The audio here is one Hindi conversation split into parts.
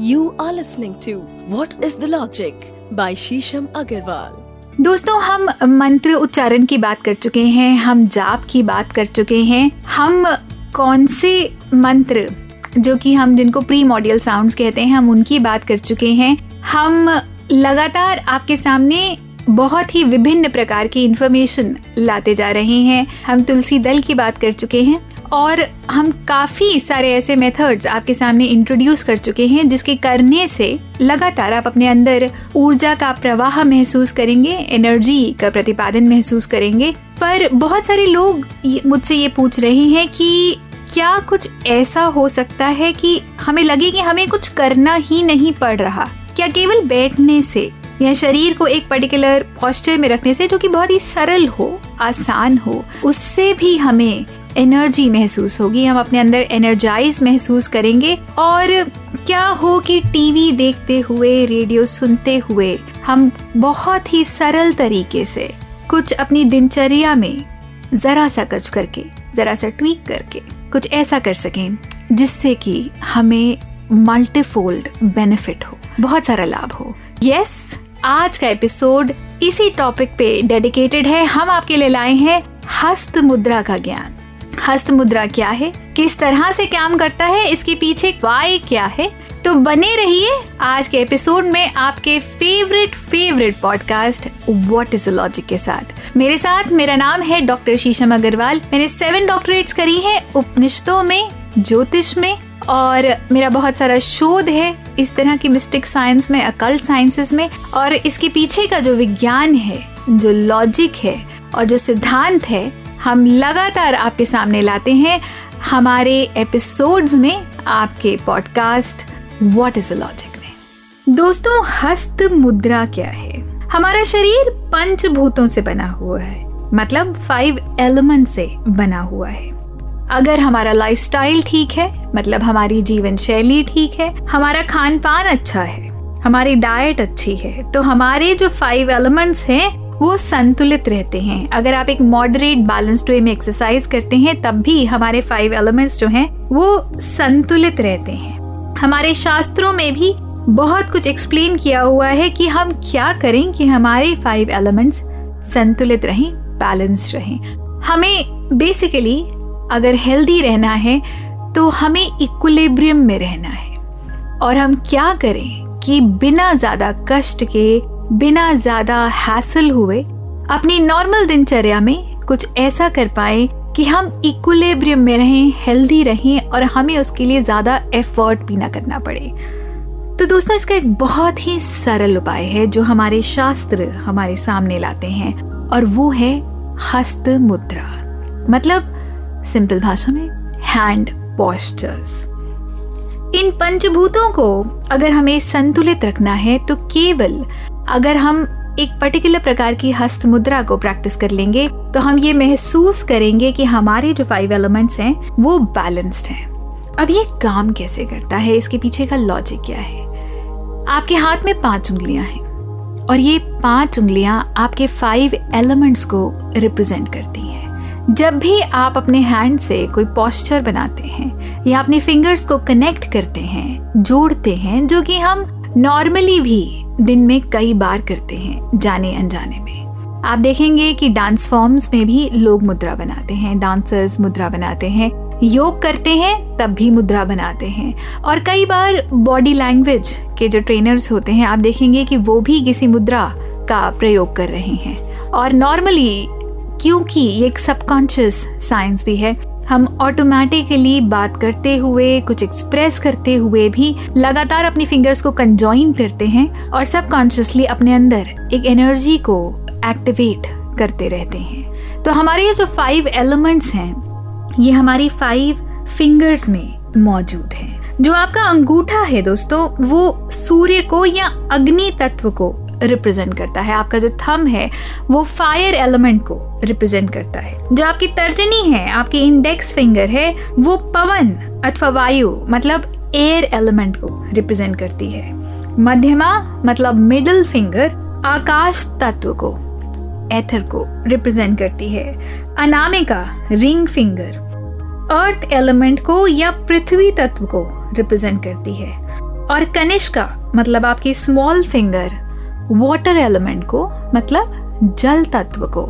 You are listening to what is the logic by Sheesham Agarwal दोस्तों, हम मंत्र उच्चारण की बात कर चुके हैं, हम जाप की बात कर चुके हैं। हम कौन से मंत्र, जो कि हम जिनको प्री मॉडियल साउंड कहते हैं, हम उनकी बात कर चुके हैं। हम लगातार आपके सामने बहुत ही विभिन्न प्रकार की इन्फॉर्मेशन लाते जा रहे हैं। हम तुलसी दल की बात कर चुके हैं और हम काफ़ी सारे ऐसे मेथड्स आपके सामने इंट्रोड्यूस कर चुके हैं, जिसके करने से लगातार आप अपने अंदर ऊर्जा का प्रवाह महसूस करेंगे एनर्जी का प्रतिपादन महसूस करेंगे। पर बहुत सारे लोग मुझसे ये पूछ रहे हैं कि क्या कुछ ऐसा हो सकता है कि हमें लगे कि हमें कुछ करना ही नहीं पड़ रहा। क्या केवल बैठने से या शरीर को एक पर्टिकुलर पॉस्चर में रखने से जो कि बहुत ही सरल हो, आसान हो, उससे भी हमें एनर्जी महसूस होगी, हम अपने अंदर एनर्जाइज महसूस करेंगे। और क्या हो कि टीवी देखते हुए रेडियो सुनते हुए हम बहुत ही सरल तरीके से कुछ अपनी दिनचर्या में जरा सा कच करके, जरा सा ट्वीक करके कुछ ऐसा कर सकें जिससे कि हमें मल्टीफोल्ड बेनिफिट हो, बहुत सारा लाभ हो। यस आज का एपिसोड इसी टॉपिक पे डेडिकेटेड है। हम आपके लिए लाए हैं हस्त मुद्रा का ज्ञान। हस्त मुद्रा क्या है? किस तरह से काम करता है? इसके पीछे वाई क्या है? तो बने रहिए आज के एपिसोड में आपके favourite favourite podcast what is logic के साथ? मेरे साथ मेरा नाम है डॉक्टर शीशम अग्रवाल। मैंने सेवन डॉक्टरेट्स करी है उपनिषदों में, ज्योतिष में और मेरा बहुत सारा शोध है इस तरह की मिस्टिक साइंस में अकल्ट साइंसेस में, और इसके पीछे का जो विज्ञान है, जो लॉजिक है और जो सिद्धांत है, हम लगातार आपके सामने लाते हैं हमारे एपिसोड्स में आपके podcast what is a logic में। दोस्तों, हस्त मुद्रा क्या है? हमारा शरीर पंचभूतों से बना हुआ है मतलब फाइव एलिमेंट से बना हुआ है। अगर हमारा लाइफस्टाइल ठीक है मतलब हमारी जीवन शैली ठीक है, हमारा खान पान अच्छा है, हमारी डाइट अच्छी है तो हमारे जो फाइव एलिमेंट्स हैं, वो संतुलित रहते हैं। अगर आप एक मॉडरेट बैलेंस्ड वे में एक्सरसाइज करते हैं, तब भी हमारे फाइव एलिमेंट्स जो हैं, वो संतुलित रहते हैं। हमारे शास्त्रों में भी बहुत कुछ एक्सप्लेन किया हुआ है कि हम क्या करें कि हमारे फाइव एलिमेंट्स संतुलित रहें बैलेंस्ड रहें। हमें बेसिकली अगर हेल्दी रहना है तो हमें इक्विलिब्रियम में रहना है। और हम क्या करें कि बिना ज़्यादा कष्ट के, बिना ज़्यादा हैसल हुए, अपनी नॉर्मल दिनचर्या में कुछ ऐसा कर पाए कि हम इक्विलिब्रियम में रहें हेल्दी रहें और हमें उसके लिए ज़्यादा एफर्ट भी ना करना पड़े। तो दोस्तों, इसका एक बहुत ही सरल उपाय है जो हमारे शास्त्र हमारे सामने लाते हैं, और वो है हस्त मुद्रा मतलब सिंपल भाषा में हैंड पॉस्चर्स इन पंचभूतों को अगर हमें संतुलित रखना है तो केवल अगर हम एक पर्टिकुलर प्रकार की हस्त मुद्रा को प्रैक्टिस कर लेंगे तो हम ये महसूस करेंगे कि हमारे जो फाइव एलिमेंट्स हैं, वो बैलेंस्ड हैं. अब ये काम कैसे करता है, इसके पीछे का लॉजिक क्या है? आपके हाथ में पाँच उंगलियाँ हैं, और ये पाँच उंगलियाँ आपके फाइव एलिमेंट्स को रिप्रेजेंट करती हैं। जब भी आप अपने हैंड से कोई पॉस्चर बनाते हैं, या अपने फिंगर्स को कनेक्ट करते हैं, जोड़ते हैं, जो कि हम नॉर्मली भी दिन में कई बार करते हैं, जाने अनजाने में। आप देखेंगे कि डांस फॉर्म्स में भी लोग मुद्रा बनाते हैं डांसर्स मुद्रा बनाते हैं, योग करते हैं, तब भी मुद्रा बनाते हैं। और कई बार बॉडी लैंग्वेज के जो ट्रेनर्स होते हैं, आप देखेंगे कि वो भी किसी मुद्रा का प्रयोग कर रहे हैं। और नॉर्मली क्योंकि ये एक सबकॉन्शियस साइंस भी है। हम ऑटोमेटिकली बात करते हुए, कुछ एक्सप्रेस करते हुए भी लगातार अपनी फिंगर्स को कंजॉइन करते हैं और सबकॉन्शियसली अपने अंदर एक एनर्जी को एक्टिवेट करते रहते हैं। तो हमारे ये जो फाइव एलिमेंट्स हैं, ये हमारी फाइव फिंगर्स में मौजूद हैं। जो आपका अंगूठा है दोस्तों, वो सूर्य को या अग्नि तत्व को रिप्रेजेंट करता है। आपका जो थम है, वो फायर एलिमेंट को रिप्रेजेंट करता है। जो आपकी तर्जनी है, आपकी इंडेक्स फिंगर है, वो पवन अथवा वायु मतलब एयर एलिमेंट को रिप्रेजेंट करती है। मध्यमा मतलब मिडिल फिंगर आकाश तत्व को एथर को रिप्रेजेंट करती है। अनामिका रिंग फिंगर अर्थ एलिमेंट को या पृथ्वी तत्व को रिप्रेजेंट करती है। और कनिष्का मतलब आपकी स्मॉल फिंगर वाटर एलिमेंट को मतलब जल तत्व को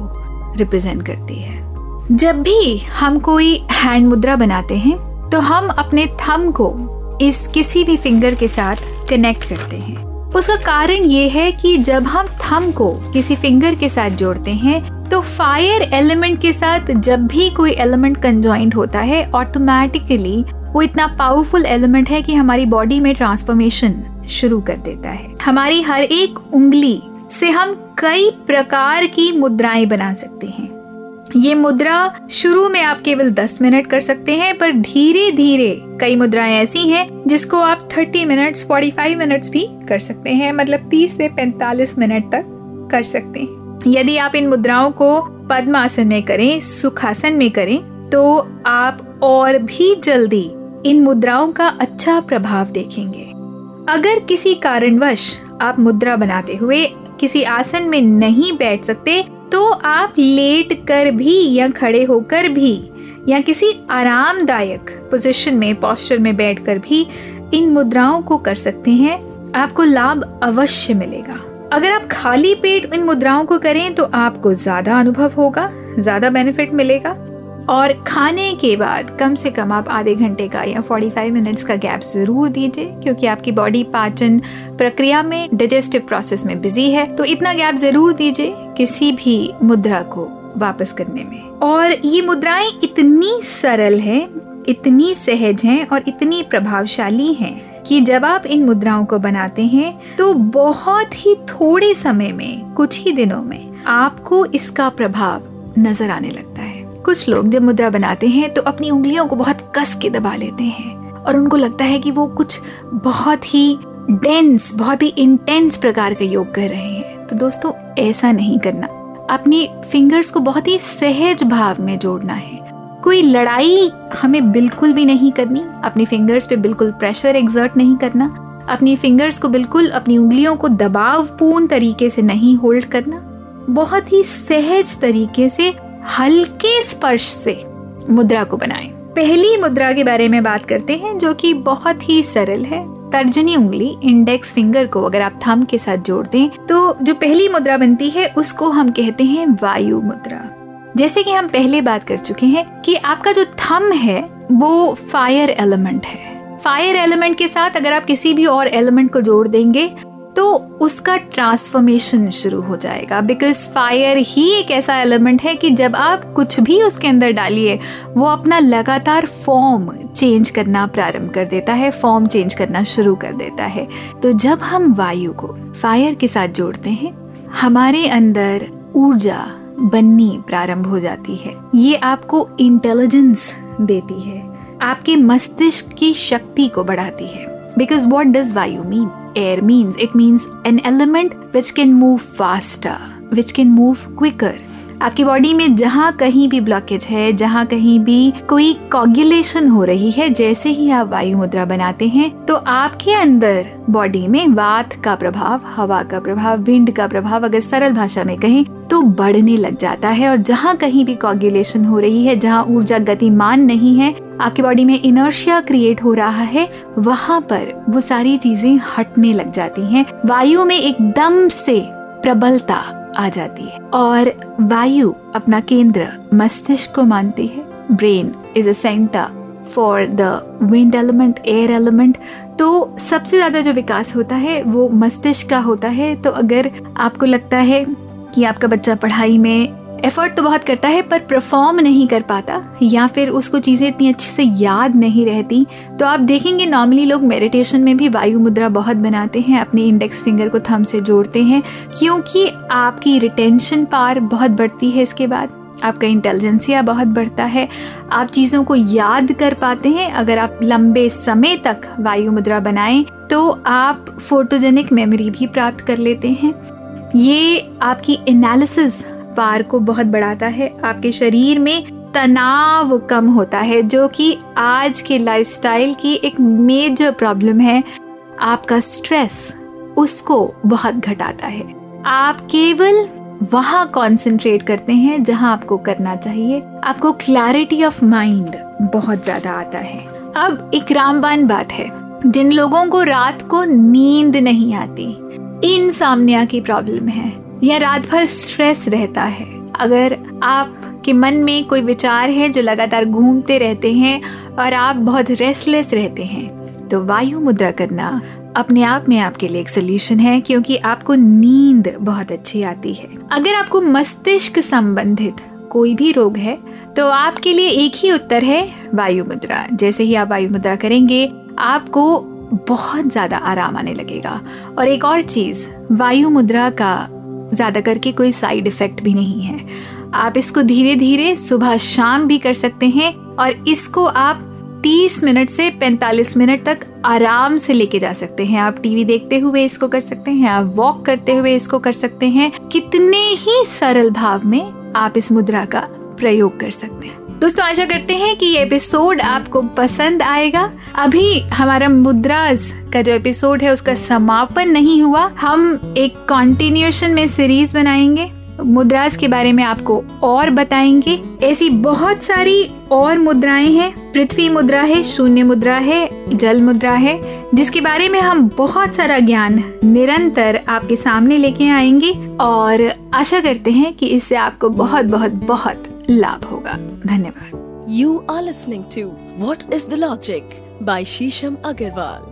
रिप्रेजेंट करती है। जब भी हम कोई हैंड मुद्रा बनाते हैं तो हम अपने थम को इस किसी भी फिंगर के साथ कनेक्ट करते हैं। उसका कारण ये है कि जब हम थम को किसी फिंगर के साथ जोड़ते हैं तो फायर एलिमेंट के साथ जब भी कोई एलिमेंट कंजॉइंट होता है ऑटोमेटिकली वो इतना पावरफुल एलिमेंट है कि हमारी बॉडी में ट्रांसफॉर्मेशन शुरू कर देता है। हमारी हर एक उंगली से हम कई प्रकार की मुद्राएँ बना सकते हैं। ये मुद्रा शुरू में आप केवल 10 मिनट कर सकते हैं, पर धीरे धीरे कई मुद्राएँ ऐसी हैं जिसको आप 30 मिनट्स 45 मिनट्स भी कर सकते हैं मतलब 30 से 45 मिनट तक कर सकते हैं। यदि आप इन मुद्राओं को पद्मासन में करें, सुखासन में करें तो आप और भी जल्दी इन मुद्राओं का अच्छा प्रभाव देखेंगे। अगर किसी कारणवश आप मुद्रा बनाते हुए किसी आसन में नहीं बैठ सकते तो आप लेट कर भी या खड़े होकर भी या किसी आरामदायक पोजीशन में पोस्चर में बैठकर भी इन मुद्राओं को कर सकते हैं। आपको लाभ अवश्य मिलेगा। अगर आप खाली पेट इन मुद्राओं को करें तो आपको ज़्यादा अनुभव होगा, ज़्यादा बेनिफिट मिलेगा। और खाने के बाद कम से कम आप आधे घंटे का या 45 मिनट्स का गैप ज़रूर दीजिए क्योंकि आपकी बॉडी पाचन प्रक्रिया में डाइजेस्टिव प्रोसेस में बिज़ी है। तो इतना गैप ज़रूर दीजिए किसी भी मुद्रा को वापस करने में। और ये मुद्राएँ इतनी सरल हैं, इतनी सहज हैं और इतनी प्रभावशाली हैं कि जब आप इन मुद्राओं को बनाते हैं तो बहुत ही थोड़े समय में कुछ ही दिनों में आपको इसका प्रभाव नज़र आने लगता कुछ लोग जब मुद्रा बनाते हैं तो अपनी उंगलियों को बहुत कस के दबा लेते हैं। और उनको लगता है कि वो कुछ बहुत ही डेंस बहुत ही इंटेंस प्रकार का योग कर रहे हैं। तो दोस्तों, ऐसा नहीं करना। अपनी फिंगर्स को बहुत ही सहज भाव में जोड़ना है। कोई लड़ाई हमें बिल्कुल भी नहीं करनी। अपनी फिंगर्स पे बिल्कुल प्रेशर एग्जर्ट नहीं करना। अपनी फिंगर्स को बिल्कुल अपनी उंगलियों को दबावपूर्ण तरीके से नहीं होल्ड करना। बहुत ही सहज तरीके से हल्के स्पर्श से मुद्रा को बनाएँ। पहली मुद्रा के बारे में बात करते हैं, जो कि बहुत ही सरल है। तर्जनी उंगली इंडेक्स फिंगर को अगर आप थम के साथ जोड़ दें तो जो पहली मुद्रा बनती है, उसको हम कहते हैं वायु मुद्रा। जैसे कि हम पहले बात कर चुके हैं कि आपका जो थम है, वो फायर एलिमेंट है। फायर एलिमेंट के साथ अगर आप किसी भी और एलिमेंट को जोड़ देंगे तो उसका ट्रांसफॉर्मेशन शुरू हो जाएगा। बिकॉज़ फायर ही एक ऐसा एलिमेंट है कि जब आप कुछ भी उसके अंदर डालिए, वो अपना लगातार फॉर्म चेंज करना प्रारंभ कर देता है फॉर्म चेंज करना शुरू कर देता है। तो जब हम वायु को फायर के साथ जोड़ते हैं, हमारे अंदर ऊर्जा बननी प्रारंभ हो जाती है। ये आपको इंटेलिजेंस देती है। आपके मस्तिष्क की शक्ति को बढ़ाती है। बिकॉज़ वॉट डज वायु mean air means. It means an element which can move faster which can move quicker आपकी बॉडी में जहाँ कहीं भी ब्लॉकेज है, जहाँ कहीं भी कोई कॉगुलेशन हो रही है, जैसे ही आप वायु मुद्रा बनाते हैं तो आपके अंदर बॉडी में वात का प्रभाव, हवा का प्रभाव विंड का प्रभाव अगर सरल भाषा में कहें तो बढ़ने लग जाता है। और जहाँ कहीं भी कॉगुलेशन हो रही है, जहाँ ऊर्जा गतिमान नहीं है, आपकी बॉडी में इनर्शिया क्रिएट हो रहा है, वहाँ पर वो सारी चीज़ें हटने लग जाती हैं। वायु में एकदम से प्रबलता आ जाती है। और वायु अपना केंद्र मस्तिष्क को मानती है। Brain is a centre for the wind element air element तो सबसे ज़्यादा जो विकास होता है, वो मस्तिष्क का होता है। तो अगर आपको लगता है कि आपका बच्चा पढ़ाई में एफर्ट तो बहुत करता है, पर परफॉर्म नहीं कर पाता। या फिर उसको चीज़ें इतनी अच्छे से याद नहीं रहती। तो आप देखेंगे नॉर्मली लोग मेडिटेशन में भी वायु मुद्रा बहुत बनाते हैं, अपने इंडेक्स फिंगर को थम से जोड़ते हैं, क्योंकि आपकी रिटेंशन पार बहुत बढ़ती है इसके बाद। आपका इंटेलिजेंसिया बहुत बढ़ता है। आप चीज़ों को याद कर पाते हैं। अगर आप लंबे समय तक वायु मुद्रा बनाएँ तो आप फोटोजेनिक मेमोरी भी प्राप्त कर लेते हैं। ये आपकी एनालिसिस पार को बहुत बढ़ाता है। आपके शरीर में तनाव कम होता है, जो कि आज के लाइफस्टाइल की एक मेजर प्रॉब्लम है। आपका स्ट्रेस उसको बहुत घटाता है। आप केवल वहाँ कंसंट्रेट करते हैं जहाँ आपको करना चाहिए। आपको क्लैरिटी ऑफ़ माइंड बहुत ज़्यादा आता है। अब एक रामबान बात है। जिन लोगों को रात को नींद नहीं आती, इन सामनिया की प्रॉब्लम है। या रात भर स्ट्रेस रहता है। अगर आप के मन में कोई विचार है जो लगातार घूमते रहते हैं और आप बहुत रेस्टलेस रहते हैं तो वायु मुद्रा करना अपने आप में आपके लिए एक सोल्यूशन है, क्योंकि आपको नींद बहुत अच्छी आती है। अगर आपको मस्तिष्क संबंधित कोई भी रोग है तो आपके लिए एक ही उत्तर है वायु मुद्रा। जैसे ही आप वायु मुद्रा करेंगे, आपको बहुत ज़्यादा आराम आने लगेगा। और एक और चीज़, वायु मुद्रा का ज़्यादा करके कोई साइड इफ़ेक्ट भी नहीं है। आप इसको धीरे धीरे सुबह शाम भी कर सकते हैं और इसको आप 30 मिनट से 45 मिनट तक आराम से लेके जा सकते हैं। आप टीवी देखते हुए इसको कर सकते हैं, आप वॉक करते हुए इसको कर सकते हैं। कितने ही सरल भाव में आप इस मुद्रा का प्रयोग कर सकते हैं। दोस्तों, आशा करते हैं कि ये एपिसोड आपको पसंद आएगा। अभी हमारा मुद्राज का जो एपिसोड है, उसका समापन नहीं हुआ। हम एक कॉन्टिन्यूशन में सीरीज़ बनाएँगे। मुद्रास के बारे में आपको और बताएँगे। ऐसी बहुत सारी और मुद्राएँ हैं। पृथ्वी मुद्रा है, शून्य मुद्रा है, जल मुद्रा है, जिसके बारे में हम बहुत सारा ज्ञान निरंतर आपके सामने लेके आएँगे। और आशा करते हैं कि इससे आपको बहुत बहुत बहुत लाभ होगा। धन्यवाद। You are listening to what is the logic by Sheesham Agarwal